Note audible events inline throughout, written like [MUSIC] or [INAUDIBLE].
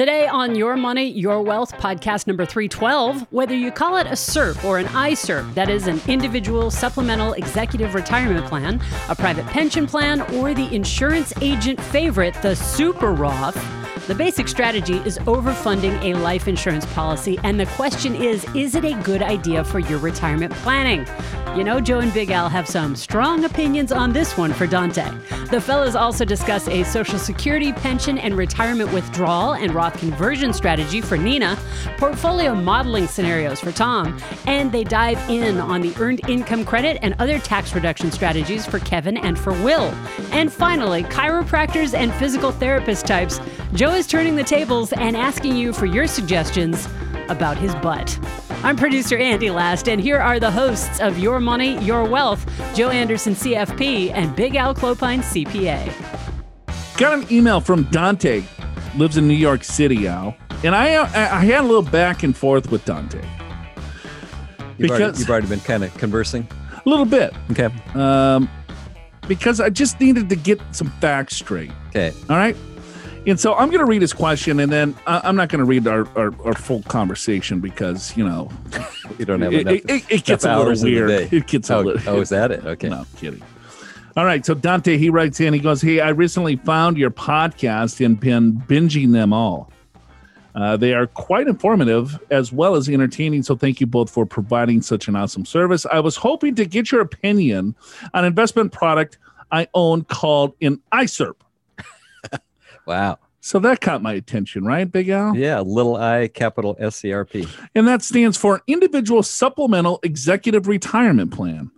Today on Your Money, Your Wealth podcast number 312, whether you call it a SERP or an ISERP, that is an individual supplemental executive retirement plan, a private pension plan, or the insurance agent favorite, the Super Roth, the basic strategy is overfunding a life insurance policy, and the question is is it a good idea for your retirement planning? You know, Joe and Big Al have some strong opinions on this one for Dante. The fellas also discuss a Social Security pension and retirement withdrawal and Roth conversion strategy for Nina, portfolio modeling scenarios for Tom, and they dive in on the earned income credit and other tax reduction strategies for Kevin and for Will. And finally, chiropractors and physical therapist types. Joe is turning the tables and asking you for your suggestions about his butt. I'm producer Andy Last, and here are the hosts of Your Money, Your Wealth Joe Anderson, CFP, and Big Al Clopine, CPA. Got an email from Dante, lives in New York City, Al. And I, I had a little back and forth with Dante. You've, already, you've already been kind of conversing? A little bit. Okay. Um, because I just needed to get some facts straight. Okay. All right. And so I'm going to read his question, and then I- I'm not going to read our, our, our full conversation because you know [LAUGHS] You don't have it, enough, it, it, gets a little weird. It gets a oh, little. oh, is that it? Okay. No, kidding. All right. So Dante, he writes in, he goes, Hey, I recently found your podcast and been binging them all. Uh, they are quite informative as well as entertaining. So thank you both for providing such an awesome service. I was hoping to get your opinion on investment product I own called an ISERP. [LAUGHS] Wow. So that caught my attention, right, Big Al? Yeah. Little I, capital S C R P. And that stands for Individual Supplemental Executive Retirement Plan.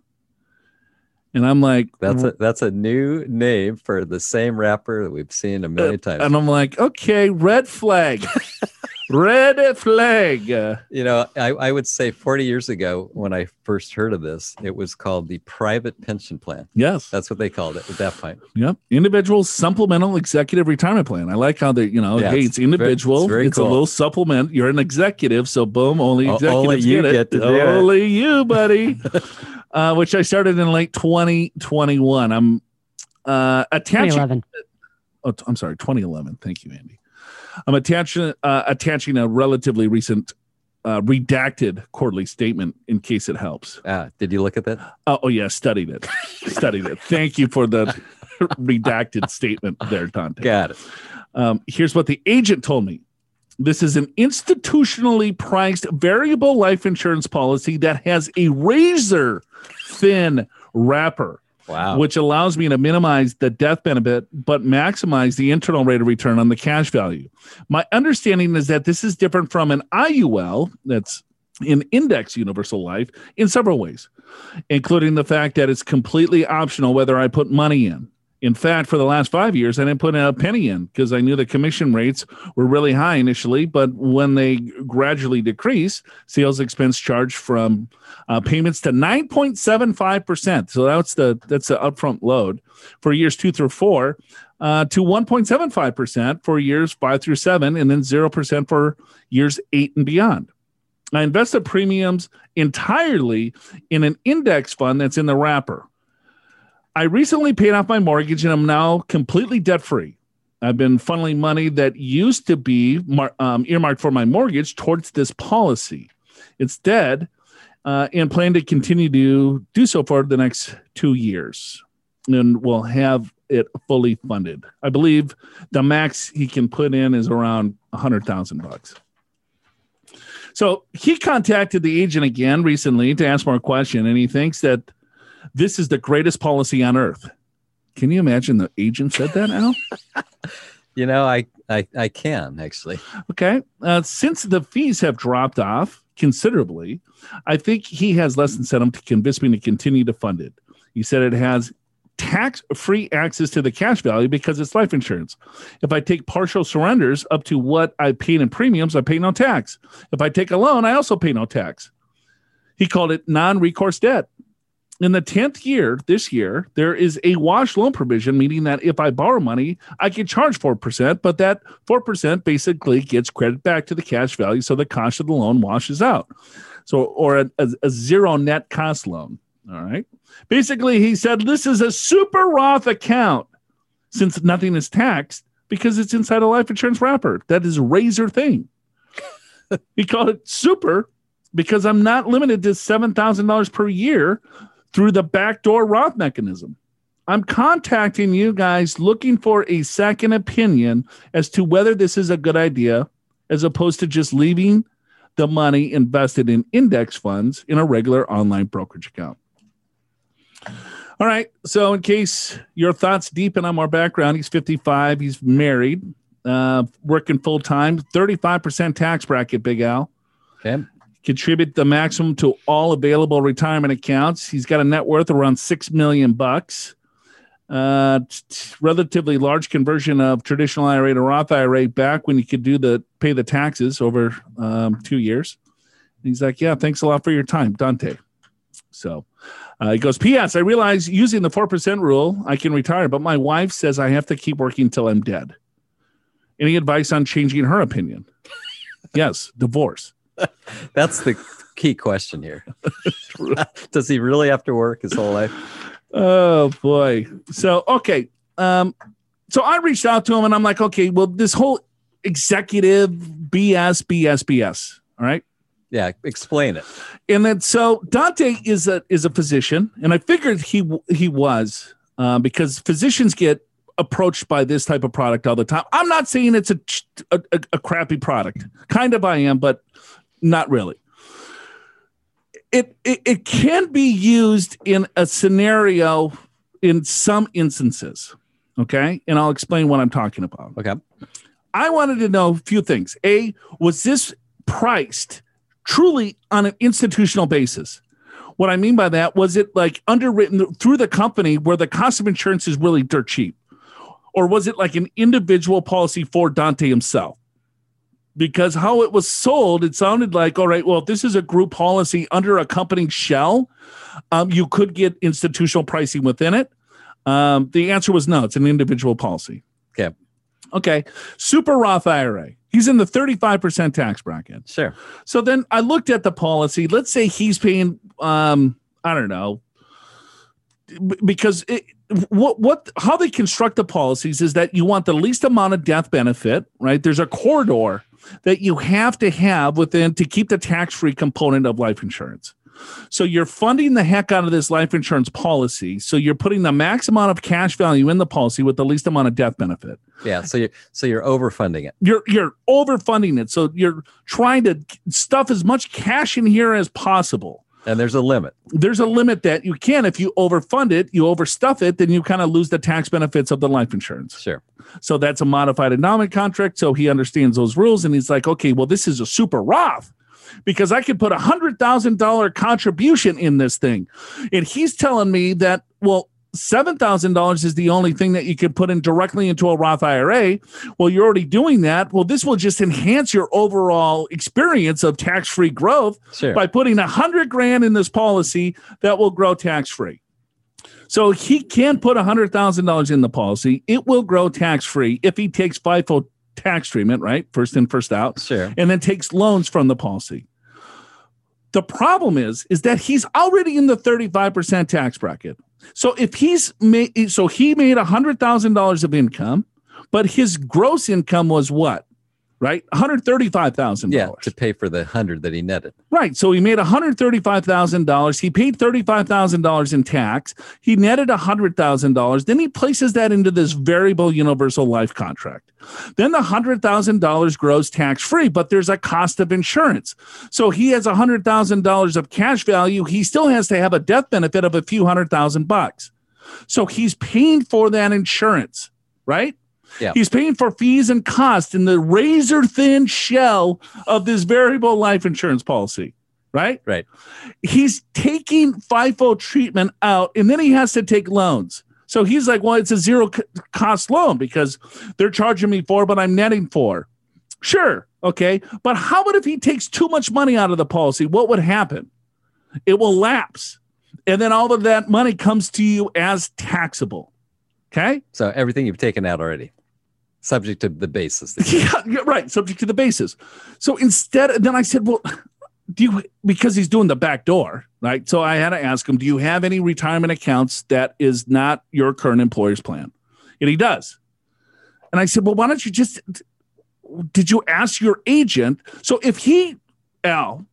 And I'm like, That's a that's a new name for the same wrapper that we've seen a million times. Uh, and I'm like, okay, red flag, [LAUGHS] red flag. You know, I, I would say 40 years ago when I first heard of this, it was called the private pension plan. yes, That's what they called it at that point. yep. Individual Supplemental Executive Retirement Plan. I like how they, you know, Yeah, hey, it's it's individual. very- it's very a cool. little supplement. You're an executive, so boom, only executives O- executives only you get, get it. to do it. only you, [LAUGHS] buddy. uh, which I started in late 2021. I'm uh, attaching 2011. oh, t- I'm sorry, 2011. Thank you, Andy. I'm attaching uh, attaching a relatively recent uh, redacted quarterly statement in case it helps. Ah, did you look at that? Oh, oh yeah, studied it, studied it. Thank you for the [LAUGHS] redacted statement there, Dante. Got it. Um, here's what the agent told me. This is an institutionally priced variable life insurance policy that has a razor thin wrapper Wow. which allows me to minimize the death benefit but maximize the internal rate of return on the cash value. My understanding is that this is different from an IUL, that's an index universal life, in several ways, including the fact that it's completely optional whether I put money in. In fact, for the last five years, I didn't put a penny in because I knew the commission rates were really high initially, but when they gradually decrease, sales expense charge from uh, payments to 9.75%. So that's the that's the upfront load for years two through four, uh, to 1.75% for years five through seven, and then 0% for years eight and beyond. I invested premiums entirely in an index fund that's in the wrapper. I recently paid off my mortgage and I'm now completely debt free. I've been funneling money that used to be mar- um, earmarked for my mortgage towards this policy. It's dead uh, and plan to continue to do so for the next two years. And we'll have it fully funded. I believe the max he can put in is around a hundred thousand bucks. So he contacted the agent again recently to ask more question, and he thinks that this is the greatest policy on earth. Can you imagine the agent said that, Al? [LAUGHS] You know, I I, I can actually. Okay. Uh, since the fees have dropped off considerably, I think he has less incentive to convince me to continue to fund it. He said it has tax free access to the cash value because it's life insurance. If I take partial surrenders up to what I paid in premiums, I pay no tax. If I take a loan, I also pay no tax. He called it non recourse debt. In the 10th year, this year, there is a wash loan provision, meaning that if I borrow money, I can charge 4%, but that 4% basically gets credit back to the cash value. So the cost of the loan washes out. So, or a, a, a zero net cost loan. All right. Basically, he said this is a super Roth account since nothing is taxed because it's inside a life insurance wrapper. That is a razor thing. [LAUGHS] he called it super because I'm not limited to $7,000 per year through the backdoor Roth mechanism. I'm contacting you guys looking for a second opinion as to whether this is a good idea, as opposed to just leaving the money invested in index funds in a regular online brokerage account. All right. So, in case your thoughts deepen on more background, he's 55, he's married, uh, working full time, 35% tax bracket, Big Al. Okay. Contribute the maximum to all available retirement accounts. He's got a net worth around six million bucks. Uh, t- relatively large conversion of traditional IRA to Roth IRA back when you could do the pay the taxes over um, two years. And he's like, "Yeah, thanks a lot for your time, Dante." So uh, he goes, P.S. I realize using the 4% rule, I can retire, but my wife says I have to keep working till I'm dead. Any advice on changing her opinion? [LAUGHS] yes, divorce. [LAUGHS] That's the key question here. [LAUGHS] Does he really have to work his whole life? Oh, boy. So, okay. Um, so I reached out to him and I'm like, okay, well, this whole executive BS, BS, BS. All right. Yeah, explain it. and then so Dante is a is a physician, and I figured he he was uh, because physicians get approached by this type of product all the time. I'm not saying it's a a, a, a crappy product, kind of I am, but not really. It, it it can be used in a scenario in some instances, okay, and I'll explain what I'm talking about. Okay. I wanted to know a few things. A, was this priced truly on an institutional basis? What I mean by that was it like underwritten through the company where the cost of insurance is really dirt cheap? Or was it like an individual policy for Dante himself? Because how it was sold, it sounded like, all right, well, if this is a group policy under a company shell, um, you could get institutional pricing within it. Um, the answer was no, it's an individual policy. Okay. Okay. Super Roth IRA. He's in the 35% tax bracket. Sure. So then I looked at the policy. Let's say he's paying, um, I don't know, because it, what what how they construct the policies is that you want the least amount of death benefit, right? There's a corridor that you have to have within to keep the tax free component of life insurance. So you're funding the heck out of this life insurance policy. So you're putting the max amount of cash value in the policy with the least amount of death benefit Yeah. So you're so you're overfunding it. you're you're overfunding it so you're trying to stuff as much cash in here as possible And there's a limit. there's a limit that you can if you overfund it you overstuff it then you kind of lose the tax benefits of the life insurance Sure. so that's a modified endowment contract so he understands those rules and he's like okay well this is a super roth because i could put a hundred thousand dollar contribution in this thing and he's telling me that well $7,000 is the only thing that you can put in directly into a Roth IRA. Well, you're already doing that. Well, this will just enhance your overall experience of tax free growth Sure. by putting a hundred grand in this policy that will grow tax free. So he can put a hundred thousand dollars in the policy. It will grow tax free if he takes FIFO tax treatment, right? First in, first out, Sure. and then takes loans from the policy. The problem is, is that he's already in the 35% tax bracket. So if he's made, so he made a hundred thousand dollars of income, but his gross income was what? Right? $135,000. Yeah. To pay for the hundred that he netted. Right. So he made $135,000. He paid $35,000 in tax. He netted $100,000. Then he places that into this variable universal life contract. Then the $100,000 grows tax free, but there's a cost of insurance. So he has $100,000 of cash value. He still has to have a death benefit of a few hundred thousand bucks. So he's paying for that insurance, right? Yeah. He's paying for fees and costs in the razor thin shell of this variable life insurance policy, right? Right. He's taking FIFO treatment out and then he has to take loans. So he's like, well, it's a zero cost loan because they're charging me for, but I'm netting for. Sure. Okay. But how about if he takes too much money out of the policy? What would happen? It will lapse. And then all of that money comes to you as taxable. Okay. So everything you've taken out already, subject to the basis. [LAUGHS] Yeah, right. Subject to the basis. So instead, then I said, well, do you, because he's doing the back door, right? So I had to ask him, do you have any retirement accounts that is not your current employer's plan? And he does. And I said, well, why don't you just, did you ask your agent? So if he, Al,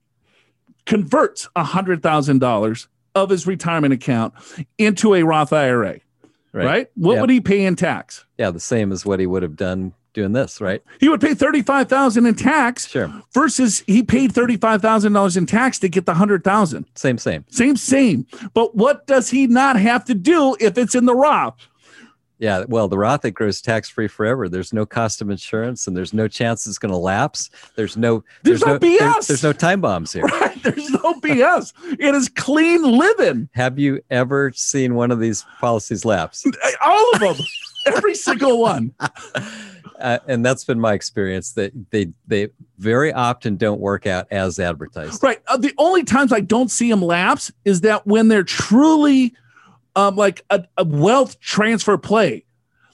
converts $100,000 of his retirement account into a Roth IRA, right? What Yep. would he pay in tax? Yeah, the same as what he would have done doing this, right? He would pay 35,000 in tax Sure. versus he paid $35,000 in tax to get the 100,000. Same, same. Same, same. But what does he not have to do if it's in the Roth? Yeah. Well, the Roth it grows tax free forever. There's no cost of insurance, and there's no chance it's going to lapse. There's no. There's no there- BS. there's no time bombs here. Right? There's no BS. It is clean living. Have you ever seen one of these policies lapse? [LAUGHS] All of them. Every single one. [LAUGHS] Uh, and that's been my experience that they they very often don't work out as advertised. Right. Uh, the only times I don't see them lapse is that when they're truly um, like a, a wealth transfer play.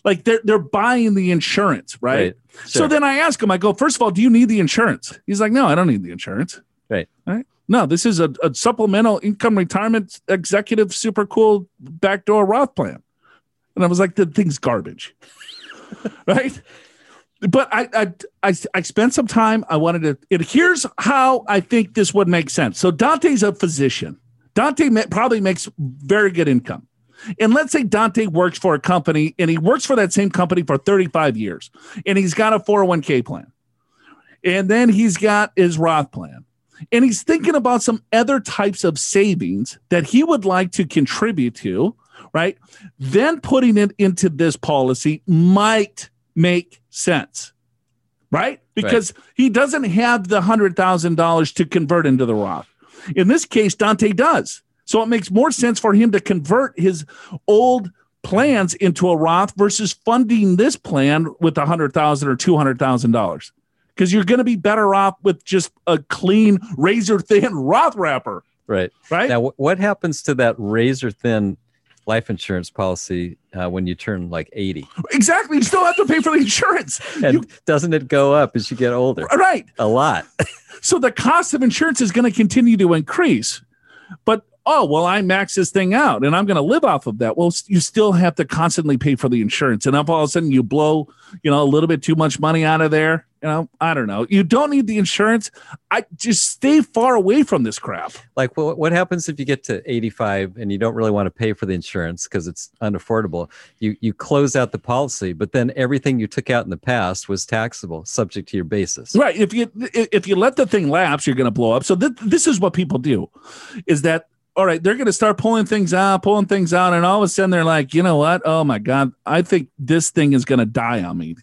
Like they're they're buying the insurance, right? So Sure. then I ask him, I go, first of all, do you need the insurance? He's like, no, I don't need the insurance. Right. Right. No, this is a, a supplemental income retirement executive super cool backdoor Roth plan. And I was like, the thing's garbage. [LAUGHS] right. But I, I I I spent some time. I wanted to. And here's how I think this would make sense. So Dante's a physician. Dante probably makes very good income. And let's say Dante works for a company and he works for that same company for 35 years and he's got a 401k plan. And then he's got his Roth plan. And he's thinking about some other types of savings that he would like to contribute to, right? Then putting it into this policy might make sense, right? Because he doesn't have the $100,000 to convert into the Roth. In this case, Dante does. So it makes more sense for him to convert his old plans into a Roth versus funding this plan with a hundred thousand or two hundred thousand dollars. Because you're going to be better off with just a clean, razor thin [LAUGHS] Roth wrapper, Right. right? Now, what happens to that razor thin life insurance policy uh, when you turn like 80? exactly. You still have to pay for the insurance. And You- doesn't it go up as you get older? right. A lot. [LAUGHS] So the cost of insurance is going to continue to increase. But oh, well, I max this thing out and I'm going to live off of that. Well, you still have to constantly pay for the insurance. And if all of a sudden you blow, you know, a little bit too much money out of there, you know, I don't know. You don't need the insurance. I just stay far away from this crap. Like, what, what happens if you get to 85 and you don't really want to pay for the insurance because it's unaffordable? You you close out the policy, but then everything you took out in the past was taxable, subject to your basis. Right. If you if you let the thing lapse, you're going to blow up. So th- this is what people do, is that all right? They're going to start pulling things out, pulling things out, and all of a sudden they're like, you know what? Oh my god, I think this thing is going to die on me.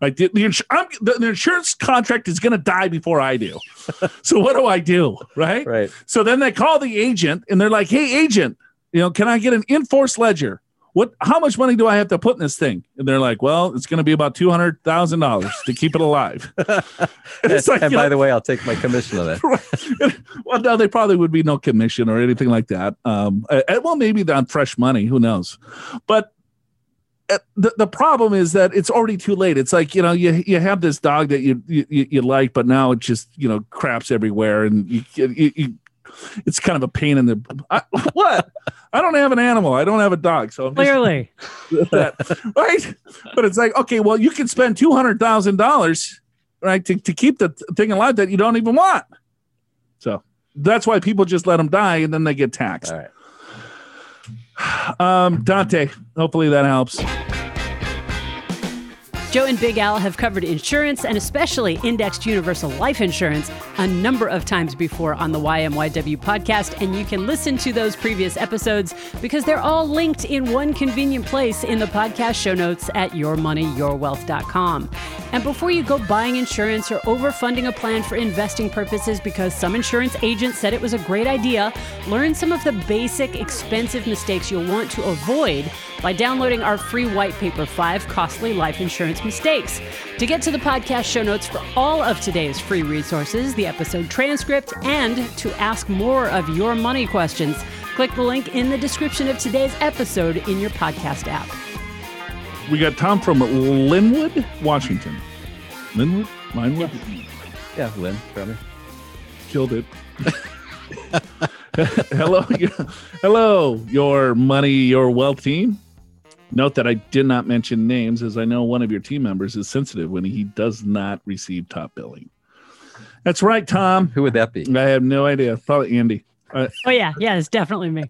Right. The, the, ins- the, the insurance contract is going to die before I do. so what do I do? Right. Right. So then they call the agent and they're like, "Hey, agent, you know, can I get an in-force ledger? What? How much money do I have to put in this thing?" And they're like, "Well, it's going to be about two hundred thousand dollars to keep it alive." [LAUGHS] and it's like, and by know, the way, I'll take my commission on that. [LAUGHS] well, no, they probably would be no commission or anything like that. Um, well, maybe on fresh money, who knows? But Uh, the the problem is that it's already too late. It's like you know you you have this dog that you you, you like, but now it just you know craps everywhere, and you, you, you it's kind of a pain in the I, [LAUGHS] what. I don't have an animal. I don't have a dog, so I'm just Clearly. [LAUGHS] that, right? But it's like, okay, well, you can spend two hundred thousand dollars, right, to, to keep the thing alive that you don't even want. So that's why people just let them die and then they get taxed. All right. Um, Dante, hopefully that helps. Joe and Big Al have covered insurance and especially indexed universal life insurance a number of times before on the YMYW podcast, and you can listen to those previous episodes because they're all linked in one convenient place in the podcast show notes at yourmoneyyourwealth.com. And before you go buying insurance or overfunding a plan for investing purposes because some insurance agent said it was a great idea, learn some of the basic expensive mistakes you'll want to avoid by downloading our free white paper, Five Costly Life Insurance Mistakes. To get to the podcast show notes for all of today's free resources, the episode transcript, and to ask more of your money questions, click the link in the description of today's episode in your podcast app. We got Tom from Lynnwood, Washington. Lynnwood, Lynnwood? Yeah, Lynn, probably. killed it. [LAUGHS] hello, hello, your money, your wealth team. Note that I did not mention names as I know one of your team members is sensitive when he does not receive top billing. That's right, Tom. Who would that be? I have no idea. Probably Andy. Uh, Oh yeah, yeah, it's definitely me.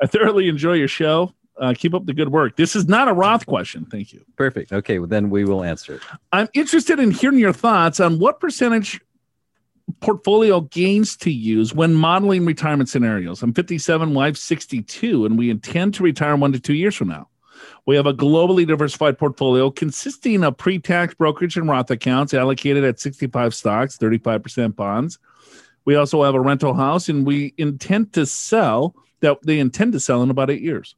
I thoroughly enjoy your show. Uh, keep up the good work. This is not a Roth question. Thank you. Perfect. Okay, well, then we will answer it. I'm interested in hearing your thoughts on what percentage portfolio gains to use when modeling retirement scenarios. I'm 57, wife 62, and we intend to retire one to two years from now. We have a globally diversified portfolio consisting of pre tax brokerage and Roth accounts allocated at 65 stocks, 35% bonds. We also have a rental house, and we intend to sell that they intend to sell in about eight years.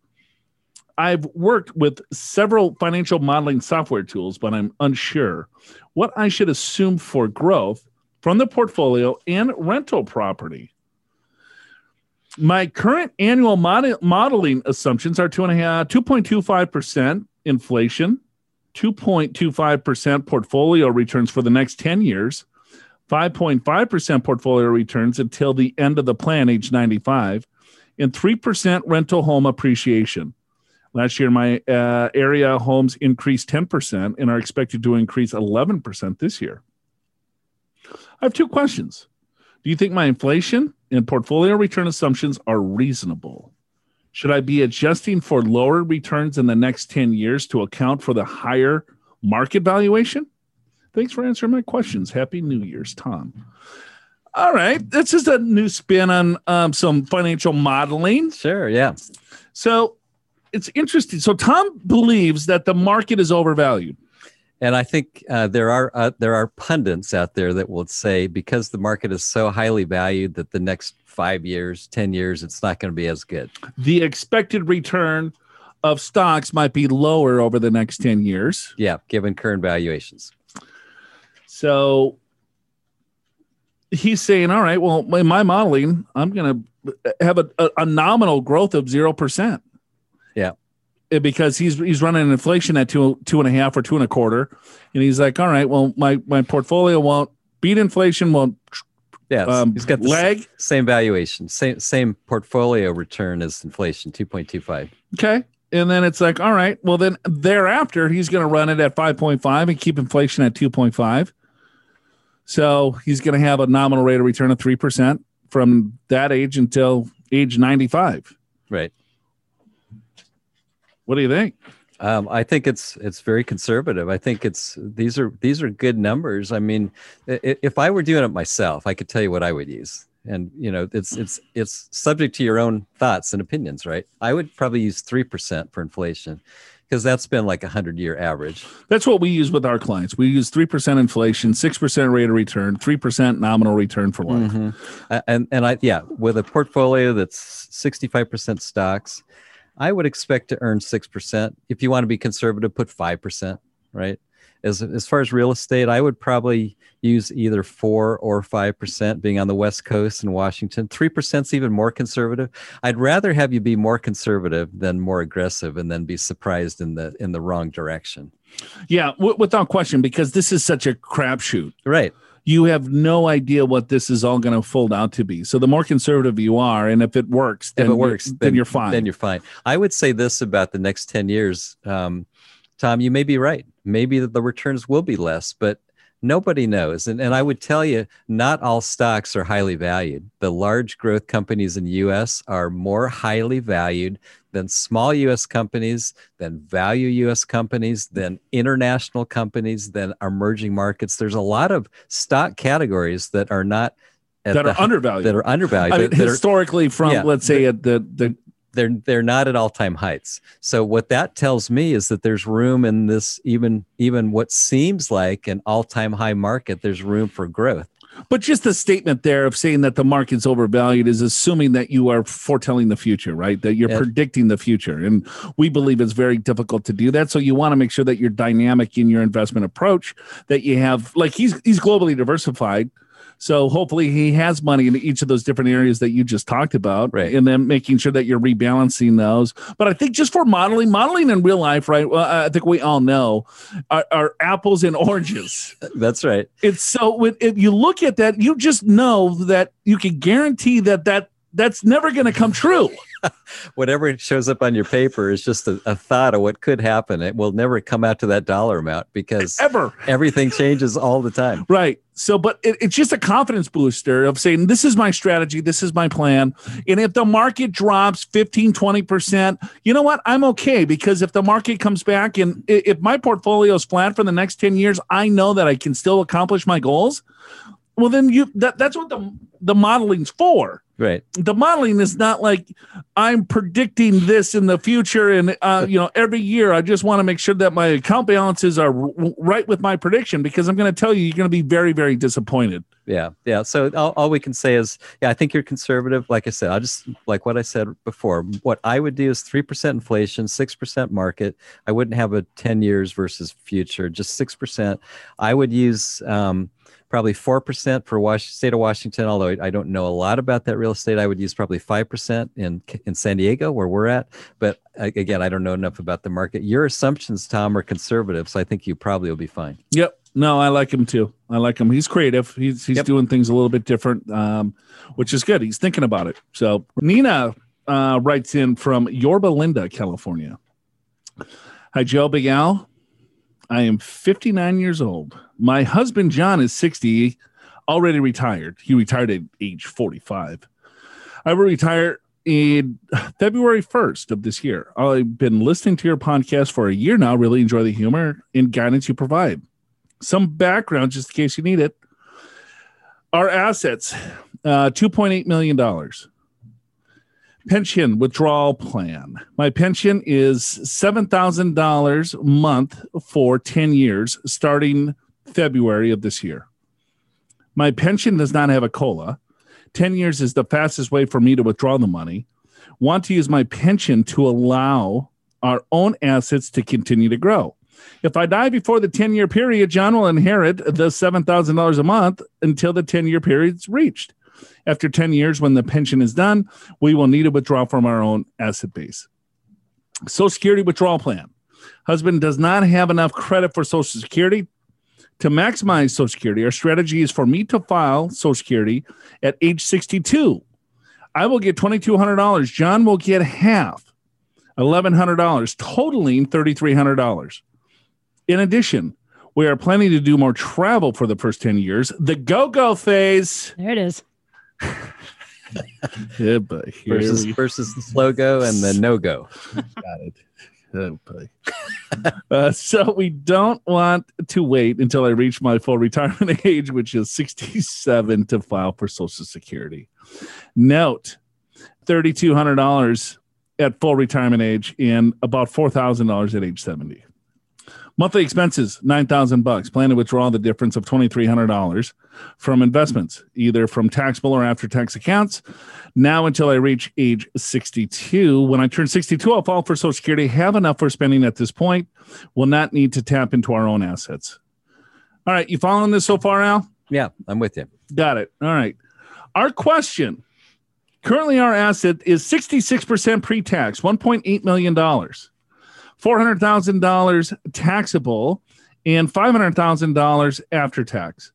I've worked with several financial modeling software tools, but I'm unsure what I should assume for growth from the portfolio and rental property. My current annual mod- modeling assumptions are two and a half, 2.25% inflation, 2.25% portfolio returns for the next 10 years, 5.5% portfolio returns until the end of the plan, age 95, and 3% rental home appreciation. Last year, my uh, area homes increased 10% and are expected to increase 11% this year. I have two questions. Do you think my inflation and portfolio return assumptions are reasonable? Should I be adjusting for lower returns in the next 10 years to account for the higher market valuation? Thanks for answering my questions. Happy New Year's, Tom. All right. This is a new spin on um, some financial modeling. Sure. Yeah. So it's interesting. So Tom believes that the market is overvalued. And I think uh, there are uh, there are pundits out there that will say because the market is so highly valued that the next five years, ten years, it's not going to be as good. The expected return of stocks might be lower over the next 10 years. Yeah, given current valuations. So he's saying, all right, well, in my modeling, I'm going to have a, a, a nominal growth of 0%. Yeah. Uh, Because he's he's running inflation at two two and a half or two and a quarter, and he's like, all right, well, my my portfolio won't beat inflation, won't Yeah, um, he's got the leg. same valuation, same same portfolio return as inflation, two point two five. Okay. And then it's like, all right, well, then thereafter, he's going to run it at 5.5 and keep inflation at 2.5. So he's going to have a nominal rate of return of 3% from that age until age 95. Right. What do you think? Um, I think it's it's very conservative. I think it's these are these are good numbers. I mean, if I were doing it myself, I could tell you what I would use. And you know, it's it's it's subject to your own thoughts and opinions, right? I would probably use three percent for inflation because that's been like a hundred year average. That's what we use with our clients. We use 3% inflation, 6% rate of return, 3% nominal return for life. Mhm. And and I yeah, with a portfolio that's sixty five percent stocks, I would expect to earn six percent. If you want to be conservative, put five percent. Right. As as far as real estate, I would probably use either four or five percent. Being on the West Coast in Washington, 3% is even more conservative. I'd rather have you be more conservative than more aggressive, and then be surprised in the in the wrong direction. Yeah, w- without question, because this is such a crapshoot. Right. You have no idea what this is all going to fold out to be. So the more conservative you are, and if it works, then if it works, then, you're fine. Then you're fine. I would say this about the next 10 years. Um, Tom, you may be right. Maybe the returns will be less, but nobody knows. And, and I would tell you, not all stocks are highly valued. The large growth companies in the US are more highly valued than small US companies, then value US companies, then international companies, then emerging markets. There's a lot of stock categories that are not at that the are undervalued. that are undervalued. I mean, that are- historically, from yeah, let's say at the the they're they're not at all-time heights. So what that tells me is that there's room in this even even what seems like an all-time high market, there's room for growth. But just the statement there of saying that the market's overvalued is assuming that you are foretelling the future, right? That you're Yeah. predicting the future, and we believe it's very difficult to do that. So you want to make sure that you're dynamic in your investment approach. That you have like he's he's globally diversified. So hopefully he has money in each of those different areas that you just talked about, Right. And then making sure that you're rebalancing those. But I think just for modeling, modeling in real life, right? Well, I think we all know are, are apples and oranges. [LAUGHS] That's right. It's so when if you look at that, you just know that you can guarantee that that that's never going to come true. [LAUGHS] Whatever shows up on your paper is just a, a thought of what could happen. It will never come out to that dollar amount because [LAUGHS] Ever. everything changes all the time. [LAUGHS] Right. So, but it, it's just a confidence booster of saying, this is my strategy, this is my plan. And if the market drops 15, 20%, you know what? I'm okay because if the market comes back and if my portfolio is flat for the next 10 years, I know that I can still accomplish my goals. Well, then you that, that's what the the modeling's for. Right. The modeling is not like I'm predicting this in the future, and uh, you know, every year I just want to make sure that my account balances are r- right with my prediction because I'm going to tell you, you're going to be very, very disappointed. Yeah, yeah. So all, all we can say is, yeah, I think you're conservative. Like I said, I just like what I said before. What I would do is three percent inflation, six percent market. I wouldn't have a ten years versus future, just six percent. I would use um, probably four percent for Was- state of Washington. Although I I don't know a lot about that real estate, I would use probably five percent in in San Diego where we're at. But again, I don't know enough about the market. Your assumptions, Tom, are conservative, so I think you probably will be fine. Yep. No, I like him too. I like him. He's creative. He's he's Yep. doing things a little bit different, um, which is good. He's thinking about it. So Nina uh, writes in from Yorba Linda, California. Hi, Joe Big Al. I am 59 years old. My husband John is 60, already retired. He retired at age 45. I will retire in February 1st of this year. I've been listening to your podcast for a year now. Really enjoy the humor and guidance you provide some background just in case you need it. Our assets, uh, $2.8 million. Pension withdrawal plan. My pension is $7,000 a month for 10 years, starting February of this year. My pension does not have a COLA. 10 years is the fastest way for me to withdraw the money. Want to use my pension to allow our own assets to continue to grow. If I die before the 10 year period, John will inherit the $7,000 a month until the 10 year period is reached. After 10 years, when the pension is done, we will need to withdraw from our own asset base. Social Security withdrawal plan. Husband does not have enough credit for Social Security. To maximize Social Security, our strategy is for me to file Social Security at age 62. I will get $2,200. John will get half, $1,100, totaling $3,300. In addition, we are planning to do more travel for the first 10 years. The go go phase. There it is. [LAUGHS] Yeah, but here Versus we versus the slow go and the no go. [LAUGHS] got it. Oh, [LAUGHS] uh, so we don't want to wait until I reach my full retirement age, which is 67, to file for Social Security. Note $3,200 at full retirement age and about $4,000 at age 70. Monthly expenses, 9,000 bucks. Plan to withdraw the difference of $2,300 from investments, either from taxable or after tax accounts. Now until I reach age 62. When I turn 62, I'll file for Social Security, have enough for spending at this point, will not need to tap into our own assets. All right, you following this so far, Al? Yeah, I'm with you. Got it. All right. Our question currently, our asset is 66% pre tax, $1.8 million, $400,000 taxable, and $500,000 after tax.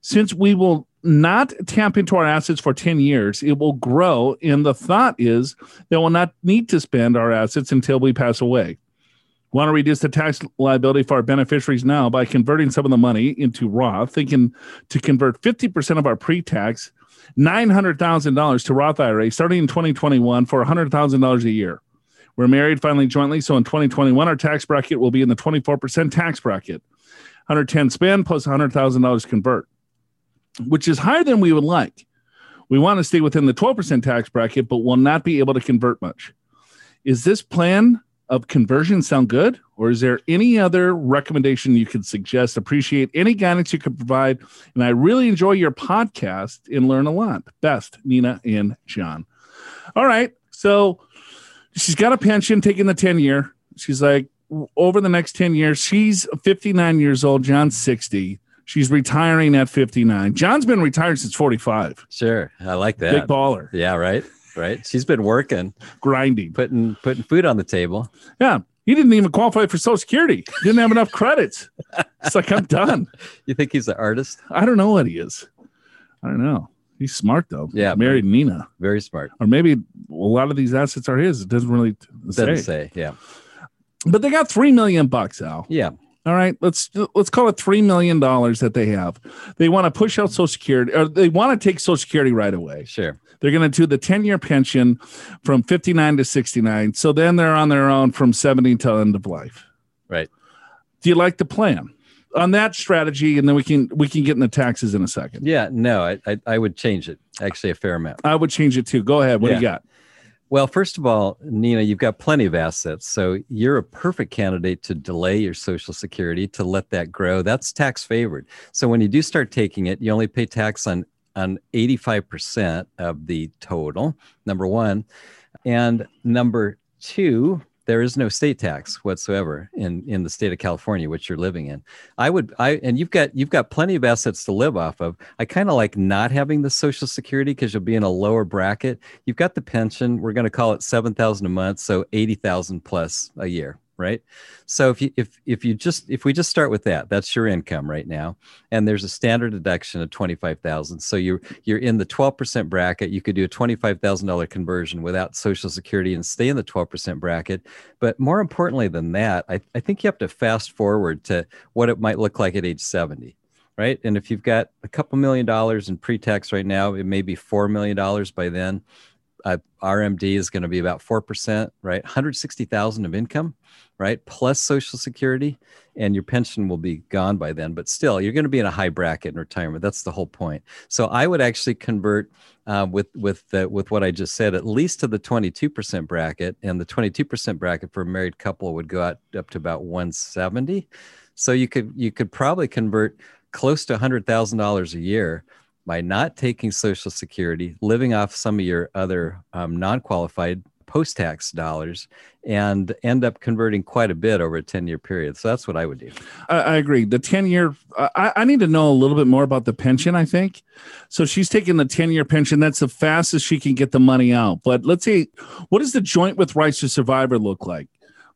Since we will not tap into our assets for 10 years, it will grow. And the thought is that we'll not need to spend our assets until we pass away. Want to reduce the tax liability for our beneficiaries now by converting some of the money into Roth, thinking to convert 50% of our pre tax, $900,000 to Roth IRA starting in 2021 for $100,000 a year. We're married finally jointly, so in 2021, our tax bracket will be in the 24% tax bracket. 110 spend plus $100,000 convert, which is higher than we would like. We want to stay within the 12% tax bracket, but will not be able to convert much. Is this plan of conversion sound good? Or is there any other recommendation you could suggest? Appreciate any guidance you could provide. And I really enjoy your podcast and learn a lot. Best, Nina and John. All right. So she's got a pension taking the 10 year. She's like, over the next 10 years, she's 59 years old. John's 60. She's retiring at 59. John's been retired since 45. Sure, I like that. Big baller, Yeah, right, right. She's been working, grinding. putting putting food on the table. Yeah. He didn't even qualify for Social Security. Didn't have enough credits. It's like, I'm done. [LAUGHS] You think he's an artist? I don't know what he is. I don't know. He's smart though. Yeah, married Nina, Very smart. or maybe a lot of these assets are his. It doesn't really Doesn't say. say. Yeah. But they got three million bucks, Al. Yeah. All right, let's let's call it three million dollars that they have. They want to push out Social Security, or they want to take Social Security right away. Sure. They're going to do the ten year pension from fifty nine to sixty nine. So then they're on their own from seventy till end of life. Right. Do you like the plan on that strategy? And then we can we can get in the taxes in a second. Yeah. No, I, I, I would change it actually a fair amount. I would change it too. Go ahead. What do you got? Well, first of all, Nina, you've got plenty of assets. So you're a perfect candidate to delay your Social Security to let that grow. That's tax favored. So when you do start taking it, you only pay tax on, on 85% of the total, number one. And number two, there is no state tax whatsoever in, in the state of California, which you're living in. I would I and you've got you've got plenty of assets to live off of. I kind of like not having the social security because you'll be in a lower bracket. You've got the pension. We're going to call it seven thousand a month, so eighty thousand plus a year, right? So if you if if you just if we just start with that, that's your income right now, and there's a standard deduction of twenty five thousand. So you're you're in the twelve percent bracket. You could do a twenty five thousand dollar conversion without Social Security and stay in the twelve percent bracket. But more importantly than that, I, I think you have to fast forward to what it might look like at age seventy right? And if you've got a couple million dollars in pre-tax right now, it may be four million dollars by then. Uh, RMD is going to be about four percent, right? One hundred sixty thousand of income, right? Plus Social Security, and your pension will be gone by then. But still, you're going to be in a high bracket in retirement. That's the whole point. So I would actually convert uh, with with the, with what I just said, at least to the 22% bracket, and the 22% bracket for a married couple would go out up to about 170. So you could you could probably convert close to $100,000 a year by not taking Social Security, living off some of your other um, non-qualified post-tax dollars, and end up converting quite a bit over a 10-year period. So that's what I would do. I, I agree. The 10 year, I, I need to know a little bit more about the pension, I think. So she's taking the 10 year pension. That's the fastest she can get the money out. But let's see, what does the joint with rights to survivor look like?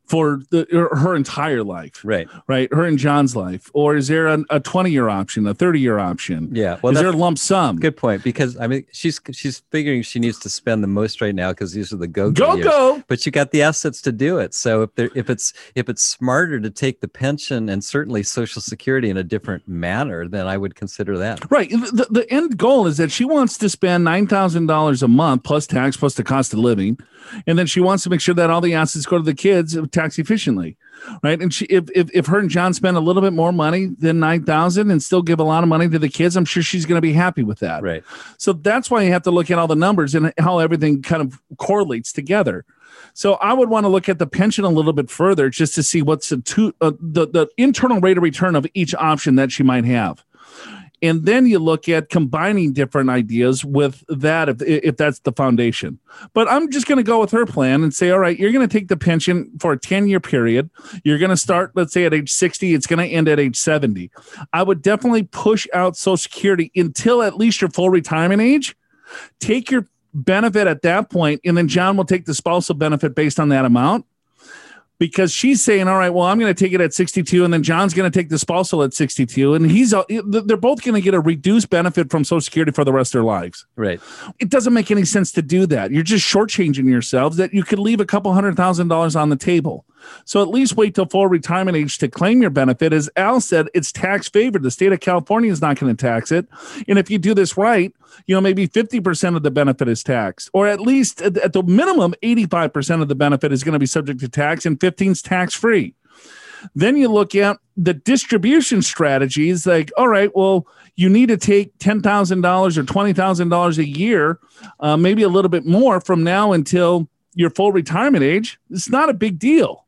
For the, her- entire life, Right. right? Her and John's life, or is there a, a twenty year option, a thirty year option? Yeah. Well, is there a lump sum? good point because I mean she's she's figuring she needs to spend the most right now because these are the go Go years. go! but you got the assets to do it. So if there, if it's if it's smarter to take the pension and certainly Social Security in a different manner, then I would consider that. Right. The, the end goal is that she wants to spend nine thousand dollars a month plus tax plus the cost of living, and then she wants to make sure that all the assets go to the kids tax efficiently. Right. And she if if, if her and John spend a little bit more money than nine thousand and still give a lot of money to the kids, I'm sure she's going to be happy with that. Right. So that's why you have to look at all the numbers and how everything kind of correlates together. So I would want to look at the pension a little bit further just to see what's the two, uh, the the internal rate of return of each option that she might have. And then you look at combining different ideas with that if if that's the foundation. But I'm just going to go with her plan and say, all right, you're going to take the pension for a 10 year period. You're going to start, let's say, at age 60. It's going to end at age 70. I would definitely push out Social Security until at least your full retirement age. Take your benefit at that point, and then John will take the spousal benefit based on that amount. Because she's saying, all right, well, I'm going to take it at 62, and then John's going to take the spousal at 62, and he's uh, they're both going to get a reduced benefit from Social Security for the rest of their lives Right. it doesn't make any sense to do that. You're just shortchanging yourselves that you could leave a couple hundred thousand dollars on the table. So at least wait till full retirement age to claim your benefit. As Al said, it's tax favored. The state of California is not going to tax it. And if you do this right, you know, maybe 50% of the benefit is taxed, or at least at the minimum, 85% of the benefit is going to be subject to tax and 15 is tax free. Then you look at the distribution strategies like, all right, well, you need to take $10,000 or $20,000 a year, uh, maybe a little bit more from now until your full retirement age. It's not a big deal,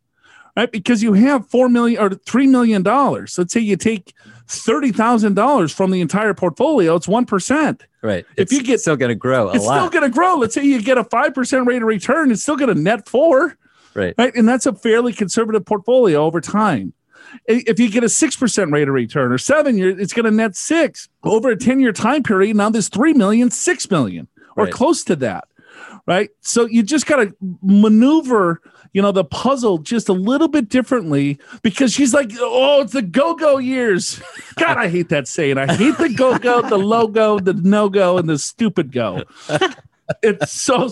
right? Because you have 4 million or $3 million. Let's say you take $30,000 from the entire portfolio, it's 1%. Right. If It's you get- still going to grow a It's still going to grow. Let's say you get a 5% rate of return, it's still going to net four right. right? And that's a fairly conservative portfolio over time. If you get a 6% rate of return or seven years, it's going to net six over a 10 year time period. Now there's 3 million, 6 million or Right. close to that, right? So you just got to maneuver you know, the puzzle just a little bit differently because she's like, oh, it's the go go years. [LAUGHS] God, I hate that saying. I hate the go go, the logo, the no go, and the stupid go. [LAUGHS] It's so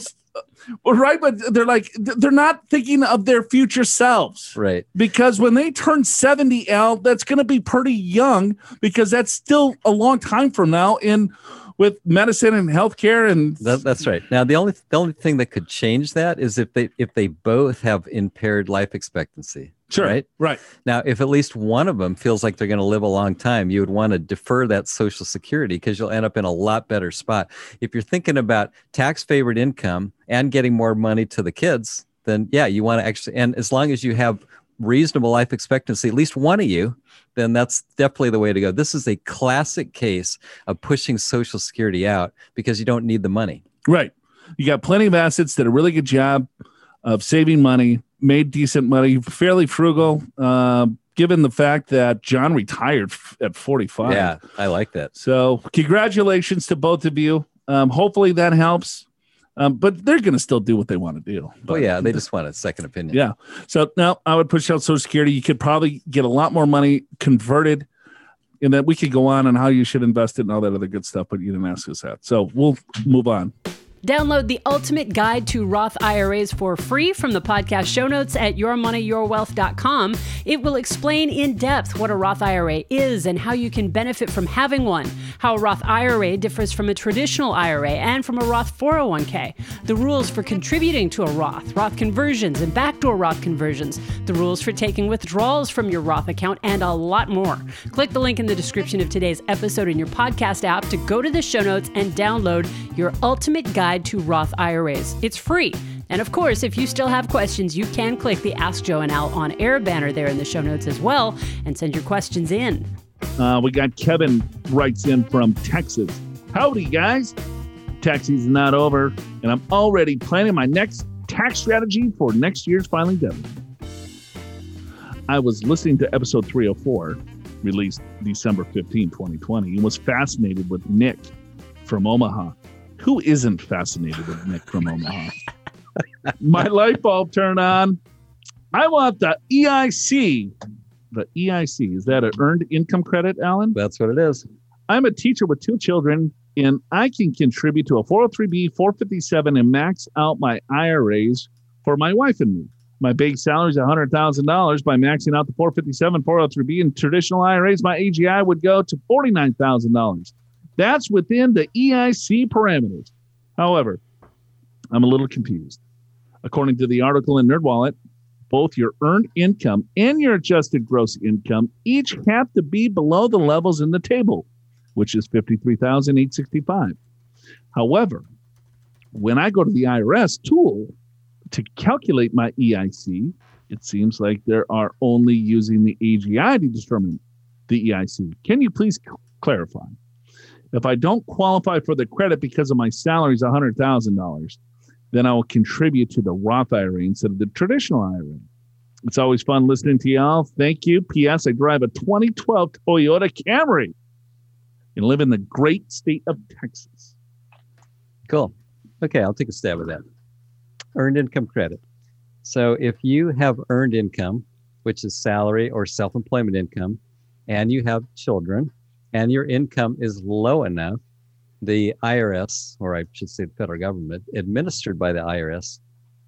right, but they're like they're not thinking of their future selves, right? Because when they turn seventy, Al, that's going to be pretty young because that's still a long time from now. And with medicine and healthcare and that, that's right. Now the only the only thing that could change that is if they if they both have impaired life expectancy. Sure. Right. Right. Now, if at least one of them feels like they're going to live a long time, you would want to defer that Social Security because you'll end up in a lot better spot. If you're thinking about tax favored income and getting more money to the kids, then yeah, you want to actually. And as long as you have reasonable life expectancy, at least one of you, then that's definitely the way to go. This is a classic case of pushing Social Security out because you don't need the money. Right. You got plenty of assets, did a really good job of saving money, made decent money, fairly frugal. Uh, given the fact that John retired at 45. Yeah, I like that. So, congratulations to both of you. Um, hopefully that helps. Um, but they're going to still do what they want to do. But, oh yeah, they [LAUGHS] just want a second opinion. Yeah. So now I would push out Social Security. You could probably get a lot more money converted, and then we could go on on how you should invest it and all that other good stuff. But you didn't ask us that, so we'll move on. Download the ultimate guide to Roth IRAs for free from the podcast show notes at yourmoneyyourwealth.com. It will explain in depth what a Roth IRA is and how you can benefit from having one, how a Roth IRA differs from a traditional IRA and from a Roth 401k, the rules for contributing to a Roth, Roth conversions and backdoor Roth conversions, the rules for taking withdrawals from your Roth account, and a lot more. Click the link in the description of today's episode in your podcast app to go to the show notes and download your ultimate guide Guide to Roth IRAs. It's free. And of course, if you still have questions, you can click the Ask Joe and Al on air banner there in the show notes as well and send your questions in. Uh, we got Kevin writes in from Texas. Howdy, guys. Tax not over, and I'm already planning my next tax strategy for next year's filing deadline. I was listening to episode 304, released December 15, 2020, and was fascinated with Nick from Omaha who isn't fascinated with Nick from Omaha? My light bulb turned on. I want the EIC. The EIC is that an earned income credit, Alan? That's what it is. I'm a teacher with two children, and I can contribute to a 403b, 457, and max out my IRAs for my wife and me. My base salary is $100,000. By maxing out the 457, 403b, and traditional IRAs, my AGI would go to $49,000. That's within the EIC parameters. However, I'm a little confused. According to the article in NerdWallet, both your earned income and your adjusted gross income each have to be below the levels in the table, which is 53,865. However, when I go to the IRS tool to calculate my EIC, it seems like they are only using the AGI to determine the EIC. Can you please clarify? If I don't qualify for the credit because of my salary is $100,000, then I will contribute to the Roth IRA instead of the traditional IRA. It's always fun listening to y'all. Thank you. P.S. I drive a 2012 Toyota Camry and live in the great state of Texas. Cool. Okay, I'll take a stab at that. Earned income credit. So if you have earned income, which is salary or self employment income, and you have children, and your income is low enough, the IRS, or I should say the federal government, administered by the IRS,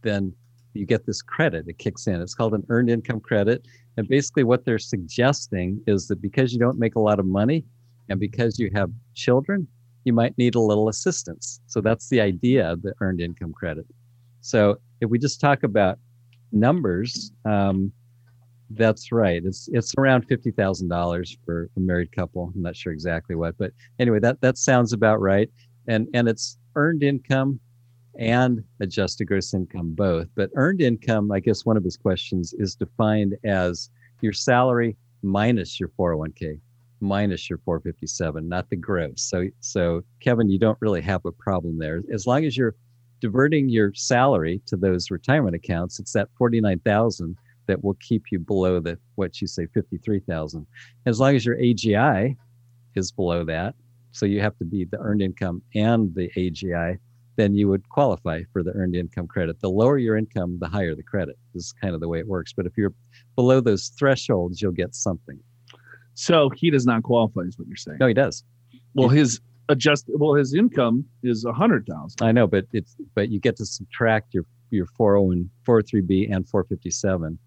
then you get this credit. It kicks in. It's called an earned income credit. And basically, what they're suggesting is that because you don't make a lot of money and because you have children, you might need a little assistance. So that's the idea of the earned income credit. So if we just talk about numbers, um, that's right. It's it's around fifty thousand dollars for a married couple. I'm not sure exactly what, but anyway, that that sounds about right. And and it's earned income and adjusted gross income both. But earned income, I guess one of his questions is defined as your salary minus your 401k, minus your 457, not the gross. So so Kevin, you don't really have a problem there. As long as you're diverting your salary to those retirement accounts, it's that 49,000 that will keep you below the what you say 53,000. As long as your AGI is below that, so you have to be the earned income and the AGI, then you would qualify for the earned income credit. The lower your income, the higher the credit. This is kind of the way it works. But if you're below those thresholds, you'll get something. So he does not qualify, is what you're saying. No, he does. Well, his adjust well, his income is a hundred thousand. I know, but it's but you get to subtract your your 401, 403b, and 457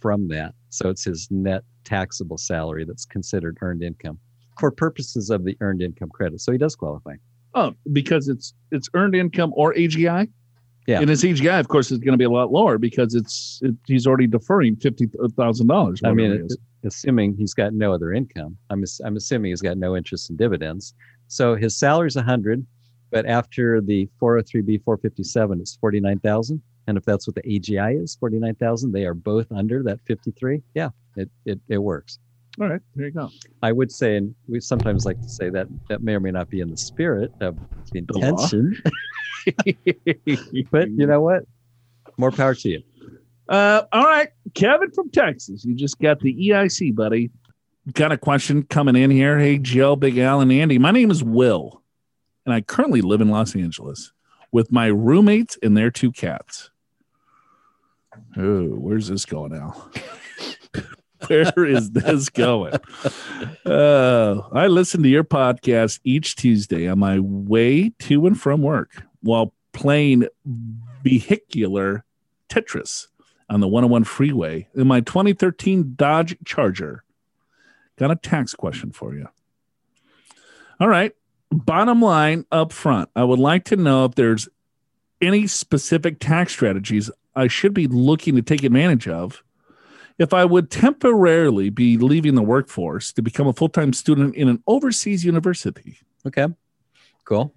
from that. So it's his net taxable salary that's considered earned income for purposes of the earned income credit. So he does qualify. Oh, because it's it's earned income or AGI. Yeah. And his AGI, of course, is going to be a lot lower because it's it, he's already deferring fifty uh, thousand dollars. I mean, it, assuming he's got no other income, I'm I'm assuming he's got no interest in dividends. So his salary's a hundred, but after the 403b 457, it's forty nine thousand. And if that's what the AGI is, forty nine thousand, they are both under that fifty three. Yeah, it, it it works. All right, there you go. I would say, and we sometimes like to say that that may or may not be in the spirit of the The intention. [LAUGHS] but you know what? More power to you. Uh, all right, Kevin from Texas. You just got the EIC, buddy. Got a question coming in here. Hey, Joe, Big Al, and Andy. My name is Will, and I currently live in Los Angeles with my roommates and their two cats. Where's this going, Al? [LAUGHS] Where is this going? Uh, I listen to your podcast each Tuesday on my way to and from work while playing vehicular Tetris on the 101 freeway in my 2013 Dodge Charger. Got a tax question for you. All right. Bottom line up front, I would like to know if there's any specific tax strategies I should be looking to take advantage of if I would temporarily be leaving the workforce to become a full time student in an overseas university. Okay. Cool.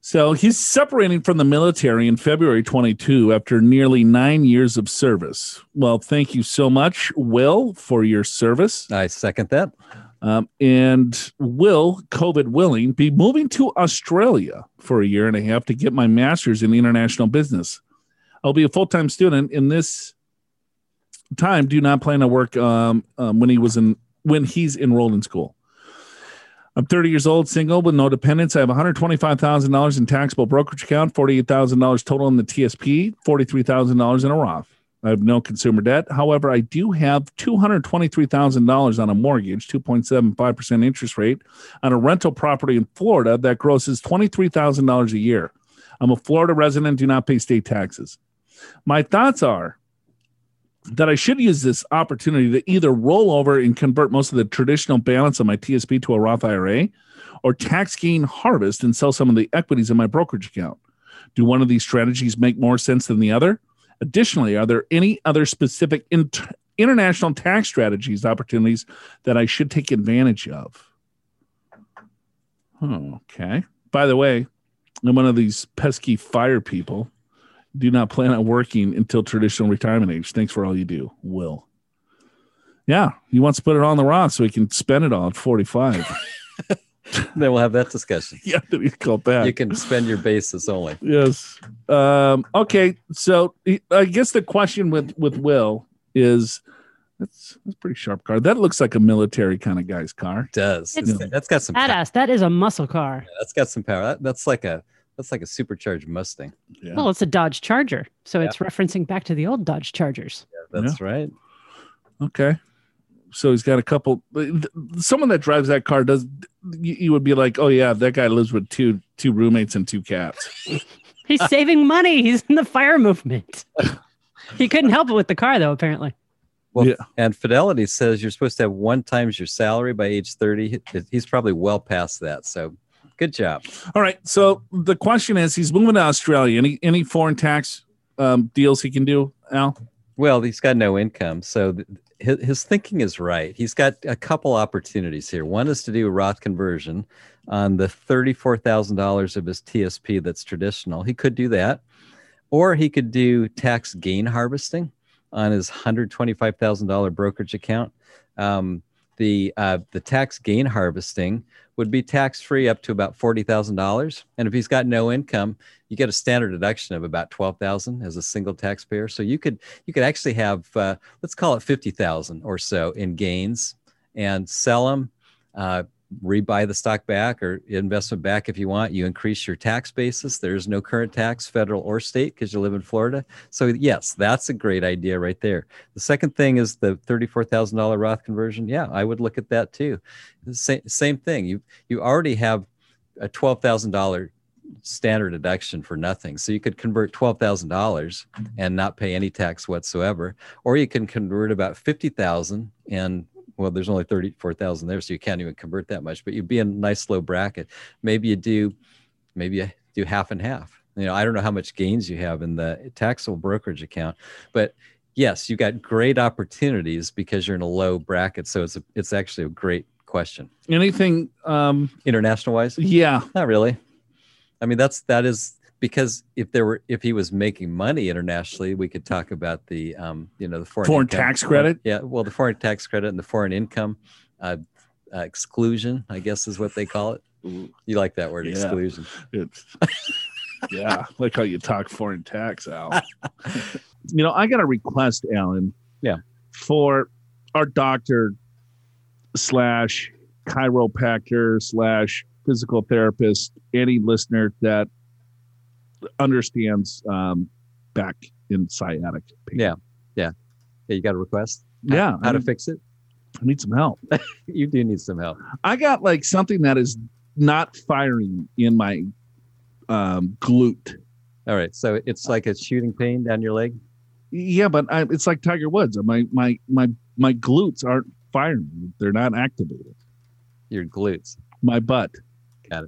So he's separating from the military in February 22 after nearly nine years of service. Well, thank you so much, Will, for your service. I second that. Um, and will, COVID willing, be moving to Australia for a year and a half to get my master's in international business. I'll be a full time student in this time. Do not plan to work um, um, when he was in when he's enrolled in school. I'm 30 years old, single with no dependents. I have $125,000 in taxable brokerage account, $48,000 total in the TSP, $43,000 in a Roth. I have no consumer debt. However, I do have $223,000 on a mortgage, 2.75% interest rate on a rental property in Florida that grosses $23,000 a year. I'm a Florida resident, do not pay state taxes. My thoughts are that I should use this opportunity to either roll over and convert most of the traditional balance of my TSP to a Roth IRA or tax gain harvest and sell some of the equities in my brokerage account. Do one of these strategies make more sense than the other? Additionally, are there any other specific inter- international tax strategies opportunities that I should take advantage of? Oh, okay. By the way, I'm one of these pesky fire people. Do not plan on working until traditional retirement age. Thanks for all you do, Will. Yeah, he wants to put it on the Roth so he can spend it all at 45. [LAUGHS] [LAUGHS] Then we'll have that discussion. yeah, then he's called back. You can spend your basis only. Yes. Um, okay. So I guess the question with with Will is that's that's a pretty sharp car. That looks like a military kind of guy's car. does. It's It's- that's got some power. Badass. That is a muscle car. That's got some power. That, that's like a that's like a supercharged Mustang. Yeah. Well, it's a Dodge Charger. So Yeah. it's referencing back to the old Dodge Chargers. Yeah, That's right. Okay. So he's got a couple. Someone that drives that car does. You, you would be like, oh yeah, that guy lives with two two roommates and two cats. [LAUGHS] He's saving money. He's in the fire movement. [LAUGHS] he couldn't help it with the car, though, apparently. Well, Yeah. and Fidelity says you're supposed to have one times your salary by age 30. He's probably well past that. So good job. All right. So the question is, he's moving to Australia. Any any foreign tax um, deals he can do, Al? Well, he's got no income. So th- his, his thinking is right. He's got a couple opportunities here. One is to do a Roth conversion on the $34,000 of his TSP that's traditional. He could do that. Or he could do tax gain harvesting on his $125,000 brokerage account. Um, the uh, the tax gain harvesting would be tax free up to about forty thousand dollars, and if he's got no income, you get a standard deduction of about twelve thousand as a single taxpayer. So you could you could actually have uh, let's call it fifty thousand or so in gains and sell them. Uh, rebuy the stock back or investment back if you want. You increase your tax basis. There's no current tax, federal or state, because you live in Florida. So yes, that's a great idea right there. The second thing is the thirty-four thousand dollar Roth conversion. Yeah, I would look at that too. Same same thing. You you already have a twelve thousand dollar standard deduction for nothing. So you could convert $12,000 and not pay any tax whatsoever, or you can convert about 50,000 and well, there's only 34,000 there, so you can't even convert that much, but you'd be in a nice low bracket. Maybe you do, maybe you do half and half. You know, I don't know how much gains you have in the taxable brokerage account, but yes, you've got great opportunities because you're in a low bracket. So it's a, it's actually a great question. Anything um International wise? yeah. Not really. I mean, that's that is because if there were if he was making money internationally, we could talk about the um, you know the foreign Foreign income- tax credit? Yeah, well, the foreign tax credit and the foreign income uh, uh, exclusion, I guess, is what they call it. You like that word, Yeah. exclusion? It's yeah, like how you talk foreign tax, Al. [LAUGHS] you know, I got a request, Alan. Yeah. For our doctor slash chiropractor slash physical therapist, any listener that understands um, back in sciatic pain. Yeah. Yeah, you got a request? How- Yeah. How I, to fix it? I need some help. [LAUGHS] You do need some help. I got like something that is not firing in my um, glute. All right. So it's like a shooting pain down your leg. Yeah, but I, it's like Tiger Woods. My my my my glutes aren't firing. They're not activated. Your glutes. My butt. Got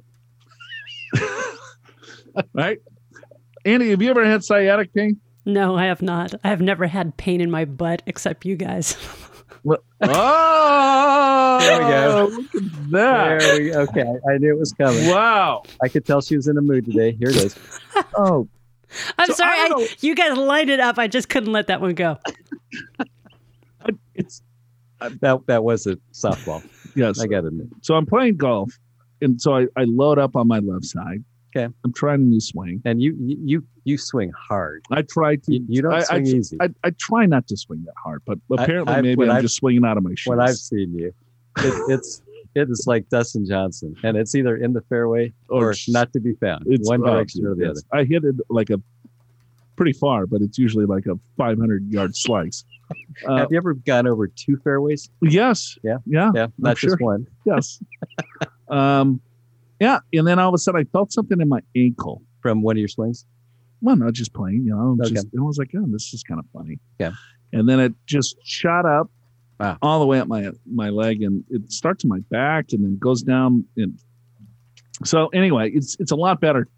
it. [LAUGHS] right? Andy, have you ever had sciatic pain? No, I have not. I have never had pain in my butt except you guys. [LAUGHS] Oh, There we go. Look at that. There we go. Okay, I, I knew it was coming. Wow. I could tell she was in a mood today. Here it is. [LAUGHS] Oh, I'm So sorry. I I, you guys lined it up. I just couldn't let that one go. [LAUGHS] it's uh, That that was a softball. yes. I got to admit. So I'm playing golf, and so I, I load up on my left side. Okay. I'm trying a new swing. And you you you, swing hard. I try to. You, you don't I, swing I, easy. I, I try not to swing that hard, but apparently I've- maybe I'm I've- just swinging out of my shoes. when I've seen you, it, it's it is like Dustin Johnson, and it's either in the fairway or, just- not to be found. it's one uh, direction or the yes. I hit it like a pretty far, but it's usually like a 500 yard slice. [LAUGHS] Uh, Have you ever gone over two fairways? yes. Yeah. Yeah. Yeah, not sure. just one. Yes. [LAUGHS] um, yeah. And then all of a sudden I felt something in my ankle. From one of your swings. Well, not just playing, you know, Okay. just, I was like, oh, this is kind of funny. Yeah. And then it just shot up Wow. all the way up my my leg and it starts in my back and then goes down and so anyway, it's it's a lot better.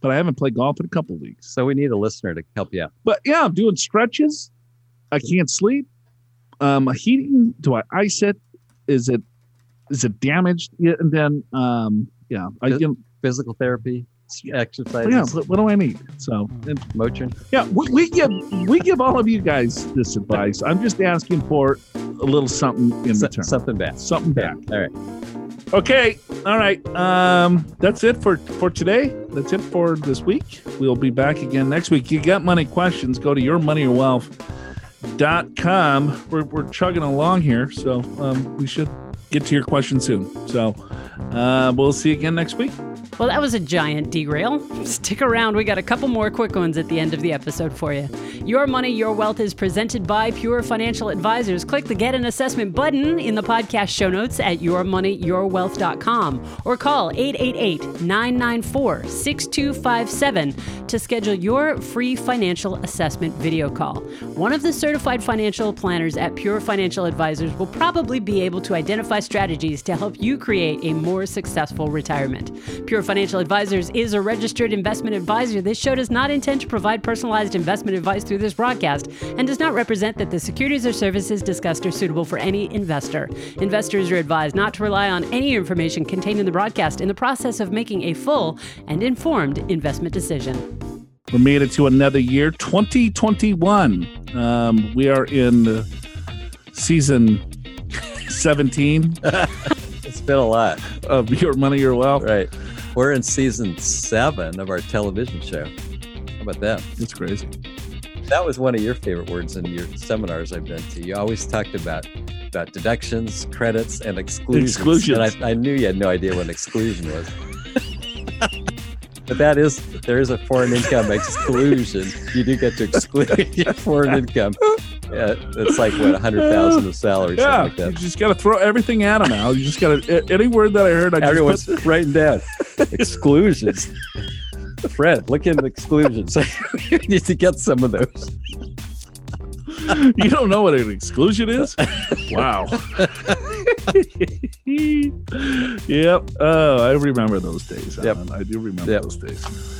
But I haven't played golf in a couple weeks. So we need a listener to help you out. But yeah, I'm doing stretches. I can't sleep. Um, heating. Do I ice it? Is it is it damaged? And then um, yeah, I you know, Physical therapy, exercises, yeah. What, what do I need? So and, Motrin. yeah, we, we give we give all of you guys this advice. I'm just asking for a little something in So- return. something back. Something back. All right. Okay. All right. Um, that's it for for today. That's it for this week. We'll be back again next week. You got money questions? Go to yourmoneyyourwealth.com. We're we're chugging along here, so um, we should get to your question soon. So uh, we'll see you again next week. Well, that was a giant derail. [LAUGHS] Stick around, we got a couple more quick ones at the end of the episode for you. Your Money, Your Wealth is presented by Pure Financial Advisors. Click the Get an Assessment button in the podcast show notes at yourmoneyyourwealth.com or call 888 994 6257 to schedule your free financial assessment video call. One of the certified financial planners at Pure Financial Advisors will probably be able to identify strategies to help you create a more successful retirement. Pure Financial Advisors is a registered investment advisor. This show does not intend to provide personalized investment advice through this broadcast and does not represent that the securities or services discussed are suitable for any investor. Investors are advised not to rely on any information contained in the broadcast in the process of making a full and informed investment decision. We made it to another year, 2021. Um, we are in season [LAUGHS] 17 [LAUGHS] It's been a lot. of Your Money, Your Wealth. Right. We're in season seven of our television show. How about that? It's crazy. That was one of your favorite words in your seminars I've been to. You always talked about about deductions, credits, and exclusions. Exclusions. And I, I knew you had no idea what an exclusion was. but that is, there is a foreign income exclusion. You do get to exclude your foreign income. Yeah, it's like what, a 100000 of salary, Yeah, like you just got to throw everything at them, Al. You just got to any word that I heard. I just Everyone's put- [LAUGHS] writing down exclusions. Fred, look into exclusions. [LAUGHS] you need to get some of those. you don't know what an exclusion is? wow. [LAUGHS] yep. Oh, I remember those days. Yep. I do remember Yep. those days.